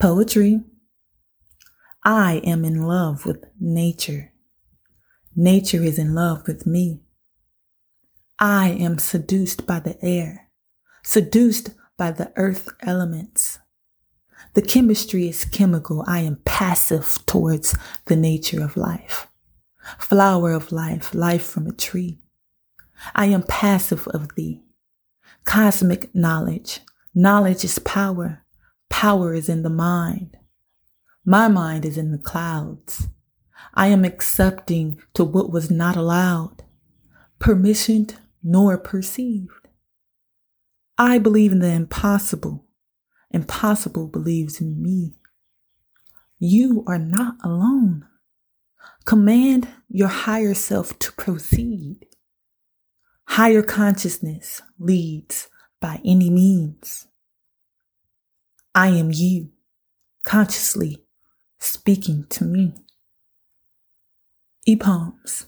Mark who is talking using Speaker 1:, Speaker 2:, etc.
Speaker 1: Poetry. I am in love with nature. Nature is in love with me. I am seduced by the air, seduced by the earth elements. The chemistry is chemical. I am passive towards the nature of life. Flower of life, life from a tree. I am passive of thee. Cosmic knowledge. Knowledge is power. Power is in the mind. My mind is in the clouds. I am accepting to what was not allowed, permissioned nor perceived. I believe in the impossible. Impossible believes in me. You are not alone. Command your higher self to proceed. Higher consciousness leads by any means. I am you, consciously speaking to me. E-Poems.